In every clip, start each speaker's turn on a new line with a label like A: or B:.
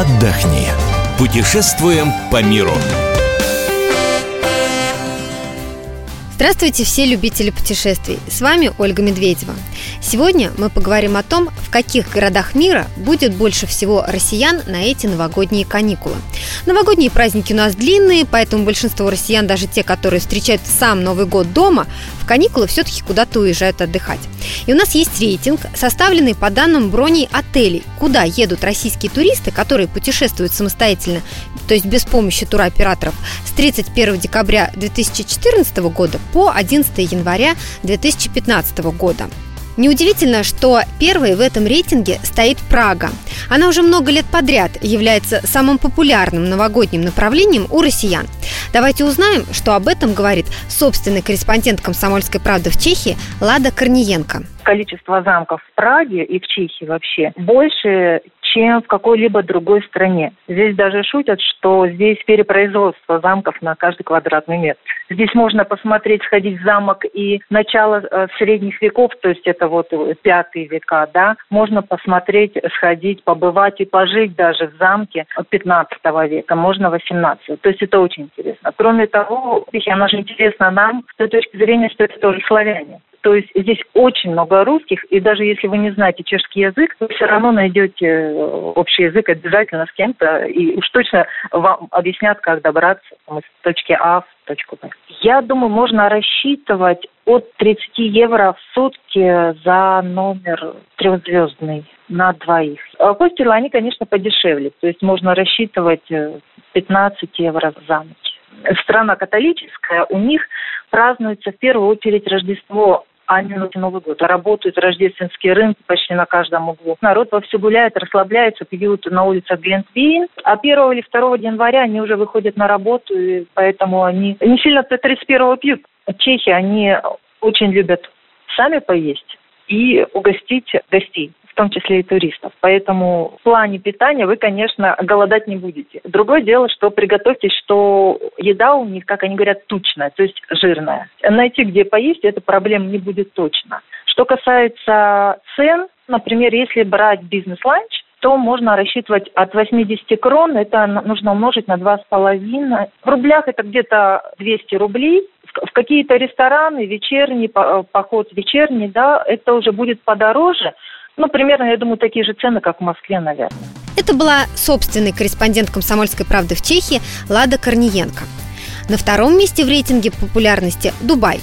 A: отдохни. Путешествуем по миру.
B: Здравствуйте, все любители путешествий! С вами Ольга Медведева. Сегодня мы поговорим о том, в каких городах мира будет больше всего россиян на эти новогодние каникулы. Новогодние праздники у нас длинные, поэтому большинство россиян, даже те, которые встречают сам Новый год дома, в каникулы все-таки куда-то уезжают отдыхать. И у нас есть рейтинг, составленный по данным броней отелей, куда едут российские туристы, которые путешествуют самостоятельно, то есть без помощи туроператоров, с 31 декабря 2014 года по 11 января 2015 года. Неудивительно, что первой в этом рейтинге стоит Прага. Она уже много лет подряд является самым популярным новогодним направлением у россиян. Давайте узнаем, что об этом говорит собственный корреспондент «Комсомольской правды» в Чехии Лада Корниенко
C: количество замков в Праге и в Чехии вообще больше, чем в какой-либо другой стране. Здесь даже шутят, что здесь перепроизводство замков на каждый квадратный метр. Здесь можно посмотреть, сходить в замок и начало э, средних веков, то есть это вот пятые века, да, можно посмотреть, сходить, побывать и пожить даже в замке 15 века, можно 18 То есть это очень интересно. Кроме того, она же интересна нам с той точки зрения, что это тоже славяне. То есть здесь очень много русских, и даже если вы не знаете чешский язык, вы все равно найдете э, общий язык обязательно с кем-то, и уж точно вам объяснят, как добраться там, из точки А в точку Б. Я думаю, можно рассчитывать от 30 евро в сутки за номер трехзвездный на двоих. А хостелы, они, конечно, подешевле, то есть можно рассчитывать 15 э, евро за ночь. Страна католическая, у них празднуется в первую очередь Рождество а не на Новый год. Работают рождественские рынки почти на каждом углу. Народ вовсю гуляет, расслабляется, пьют на улицах Глинтвейн. А 1 или 2 января они уже выходят на работу, и поэтому они не сильно 31 пьют. Чехи, они очень любят сами поесть и угостить гостей в том числе и туристов. Поэтому в плане питания вы, конечно, голодать не будете. Другое дело, что приготовьтесь, что еда у них, как они говорят, тучная, то есть жирная. Найти, где поесть, это проблем не будет точно. Что касается цен, например, если брать бизнес-ланч, то можно рассчитывать от 80 крон, это нужно умножить на 2,5. В рублях это где-то 200 рублей. В какие-то рестораны, вечерний поход вечерний, да, это уже будет подороже, ну, примерно, я думаю, такие же цены, как в Москве, наверное.
B: Это была собственный корреспондент «Комсомольской правды» в Чехии Лада Корниенко. На втором месте в рейтинге популярности – Дубай.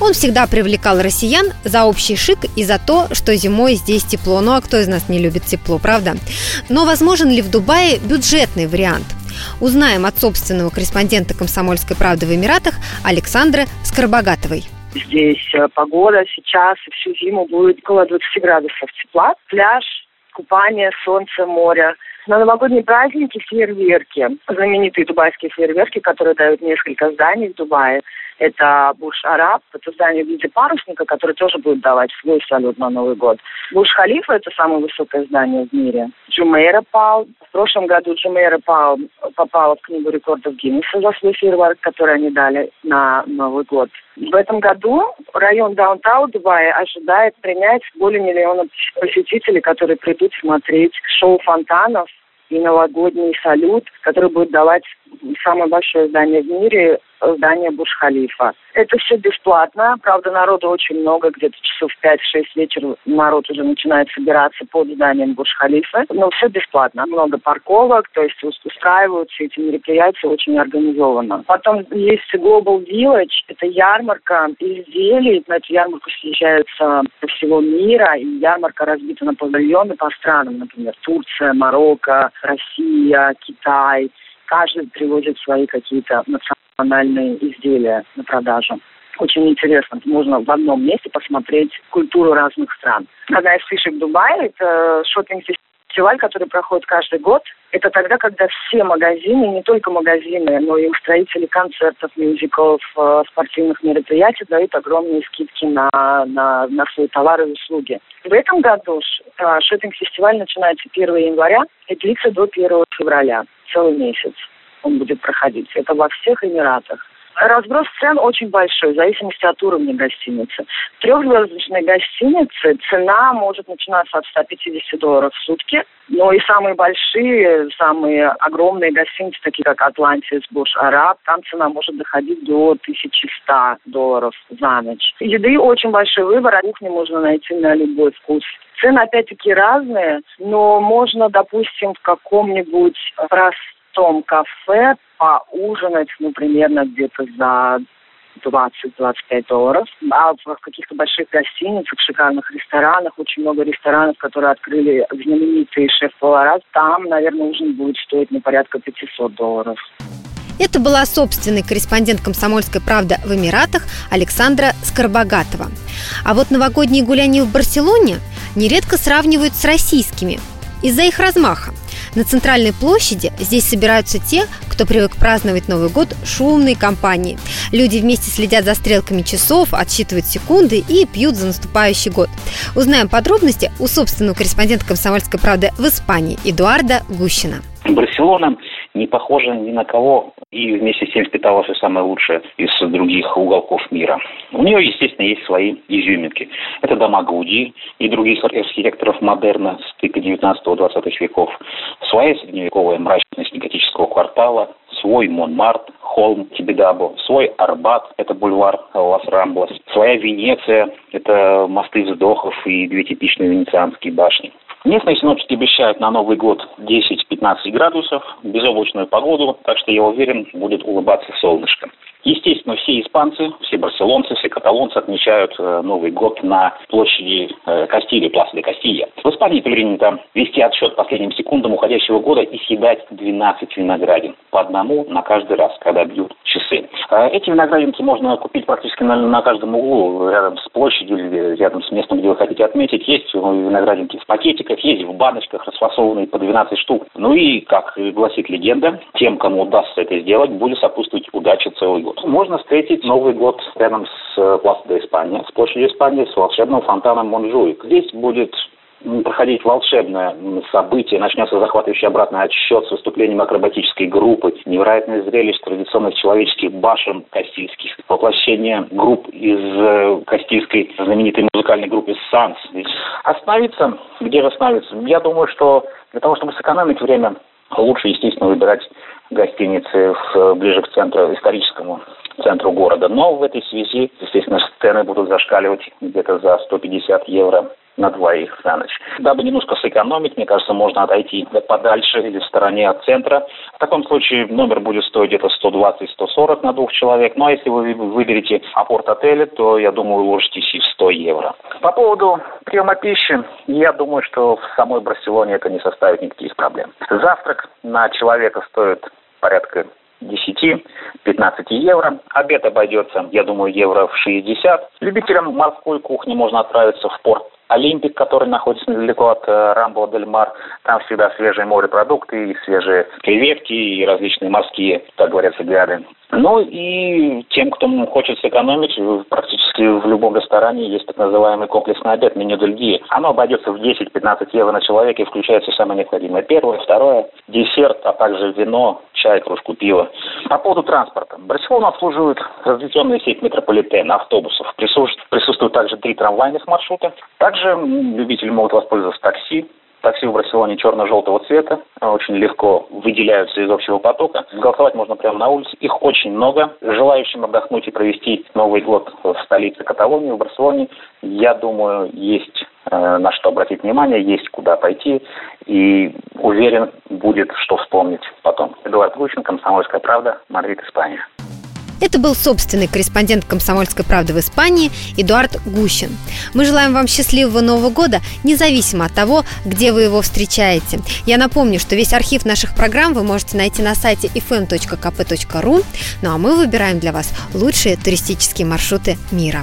B: Он всегда привлекал россиян за общий шик и за то, что зимой здесь тепло. Ну а кто из нас не любит тепло, правда? Но возможен ли в Дубае бюджетный вариант? Узнаем от собственного корреспондента «Комсомольской правды» в Эмиратах Александры Скоробогатовой.
D: Здесь э, погода сейчас и всю зиму будет около 20 градусов тепла. Пляж, купание, солнце, море. На новогодние праздники фейерверки, знаменитые дубайские фейерверки, которые дают несколько зданий в Дубае. Это Буш-Араб, это здание в виде парусника, которое тоже будет давать свой салют на Новый год. Буш-Халифа – это самое высокое здание в мире. Джумейра Пал. В прошлом году Джумейра Пал попала в книгу рекордов Гиннесса за свой фейерверк, который они дали на Новый год. В этом году район Даунтаун Дубая ожидает принять более миллиона посетителей, которые придут смотреть шоу фонтанов и новогодний салют, который будет давать самое большое здание в мире здание Бурж-Халифа. Это все бесплатно. Правда, народу очень много, где-то часов 5-6 вечера народ уже начинает собираться под зданием Бурж-Халифа. Но все бесплатно. Много парковок, то есть устраиваются эти мероприятия очень организованно. Потом есть Global Village, это ярмарка изделий. На эту ярмарку съезжаются со всего мира, и ярмарка разбита на павильоны по странам, например, Турция, Марокко, Россия, Китай. Каждый привозит свои какие-то национальные изделия на продажу. Очень интересно, можно в одном месте посмотреть культуру разных стран. Одна из фишек Дубая – это шопинг-фестиваль, который проходит каждый год. Это тогда, когда все магазины, не только магазины, но и устроители концертов, мюзиклов, э, спортивных мероприятий дают огромные скидки на, на, на свои товары и услуги. В этом году э, шопинг-фестиваль начинается 1 января и длится до 1 февраля, целый месяц он будет проходить. Это во всех Эмиратах. Разброс цен очень большой, в зависимости от уровня гостиницы. В трехзвездочной гостинице цена может начинаться от 150 долларов в сутки, но и самые большие, самые огромные гостиницы, такие как Атлантис, Буш, Араб, там цена может доходить до 1100 долларов за ночь. Еды очень большой выбор, а кухни можно найти на любой вкус. Цены опять-таки разные, но можно, допустим, в каком-нибудь простом кафе поужинать, ну, примерно где-то за 20-25 долларов. А в каких-то больших гостиницах, шикарных ресторанах, очень много ресторанов, которые открыли знаменитые шеф-повара, там, наверное, ужин будет стоить на порядка 500 долларов.
B: Это была собственный корреспондент «Комсомольской правды» в Эмиратах Александра Скорбогатова. А вот новогодние гуляния в Барселоне нередко сравнивают с российскими из-за их размаха. На центральной площади здесь собираются те, кто привык праздновать Новый год шумной компанией. Люди вместе следят за стрелками часов, отсчитывают секунды и пьют за наступающий год. Узнаем подробности у собственного корреспондента «Комсомольской правды» в Испании Эдуарда Гущина.
E: Барселона не похожа ни на кого и вместе с тем впитала все самое лучшее из других уголков мира. У нее, естественно, есть свои изюминки. Это дома Гауди и других архитекторов модерна с стыка 19-20 веков, своя средневековая мрачность готического квартала, свой Монмарт, холм Тибидабо, свой Арбат, это бульвар Лас Рамблас, своя Венеция, это мосты вздохов и две типичные венецианские башни. Местные синоптики обещают на Новый год 10-15 градусов, безоблачную погоду, так что я уверен, будет улыбаться солнышко. Естественно, все испанцы, все барселонцы, все каталонцы отмечают э, Новый год на площади э, Кастилии, Пласа Кастилья. В Испании принято вести отсчет последним секундам уходящего года и съедать 12 виноградин. По одному на каждый раз, когда бьют часы. Э, эти виноградинки можно купить практически на, на каждом углу, рядом с площадью или рядом с местом, где вы хотите отметить. Есть виноградинки в пакетиках, есть в баночках, расфасованные по 12 штук. Ну и, как гласит легенда, тем, кому удастся это сделать, будет сопутствовать удача целый год. Можно встретить Новый год рядом с э, Пласа де Испания, с площадью Испании, с волшебным фонтаном Монжуик. Здесь будет проходить волшебное событие, начнется захватывающий обратный отсчет с выступлением акробатической группы, невероятное зрелище традиционных человеческих башен кастильских, воплощение групп из э, кастильской знаменитой музыкальной группы «Санс». Остановиться, где же остановиться? Я думаю, что для того, чтобы сэкономить время, лучше, естественно, выбирать гостиницы в, ближе к центру, историческому центру города. Но в этой связи, естественно, цены будут зашкаливать где-то за 150 евро на двоих за ночь. Дабы немножко сэкономить, мне кажется, можно отойти подальше или в стороне от центра. В таком случае номер будет стоить где-то 120-140 на двух человек. Ну а если вы выберете апорт отеля, то, я думаю, уложитесь и в 100 евро. По поводу приема пищи, я думаю, что в самой Барселоне это не составит никаких проблем. Завтрак на человека стоит порядка 10-15 евро. Обед обойдется, я думаю, евро в 60. Любителям морской кухни можно отправиться в порт Олимпик, который находится недалеко от э, Рамбо дель Мар. Там всегда свежие морепродукты, и свежие креветки, и различные морские, так говорят, взгляды. Ну и тем, кто хочет сэкономить, практически в любом ресторане есть так называемый комплексный обед, меню дельгии. Оно обойдется в 10-15 евро на человека и включается самое необходимое. Первое, второе, десерт, а также вино, чай, кружку пива. По поводу транспорта. Барселону обслуживают разветвленная сеть метрополитена, автобусов. Присутствуют, также три трамвайных маршрута. Также любители могут воспользоваться такси, Такси в Барселоне черно-желтого цвета, очень легко выделяются из общего потока. Голосовать можно прямо на улице. Их очень много. Желающим отдохнуть и провести Новый год в столице Каталонии, в Барселоне, я думаю, есть на что обратить внимание, есть куда пойти. И уверен, будет что вспомнить потом. Эдуард Гучин, «Комсомольская правда», Мадрид, Испания.
B: Это был собственный корреспондент «Комсомольской правды» в Испании Эдуард Гущин. Мы желаем вам счастливого Нового года, независимо от того, где вы его встречаете. Я напомню, что весь архив наших программ вы можете найти на сайте fm.kp.ru. Ну а мы выбираем для вас лучшие туристические маршруты мира.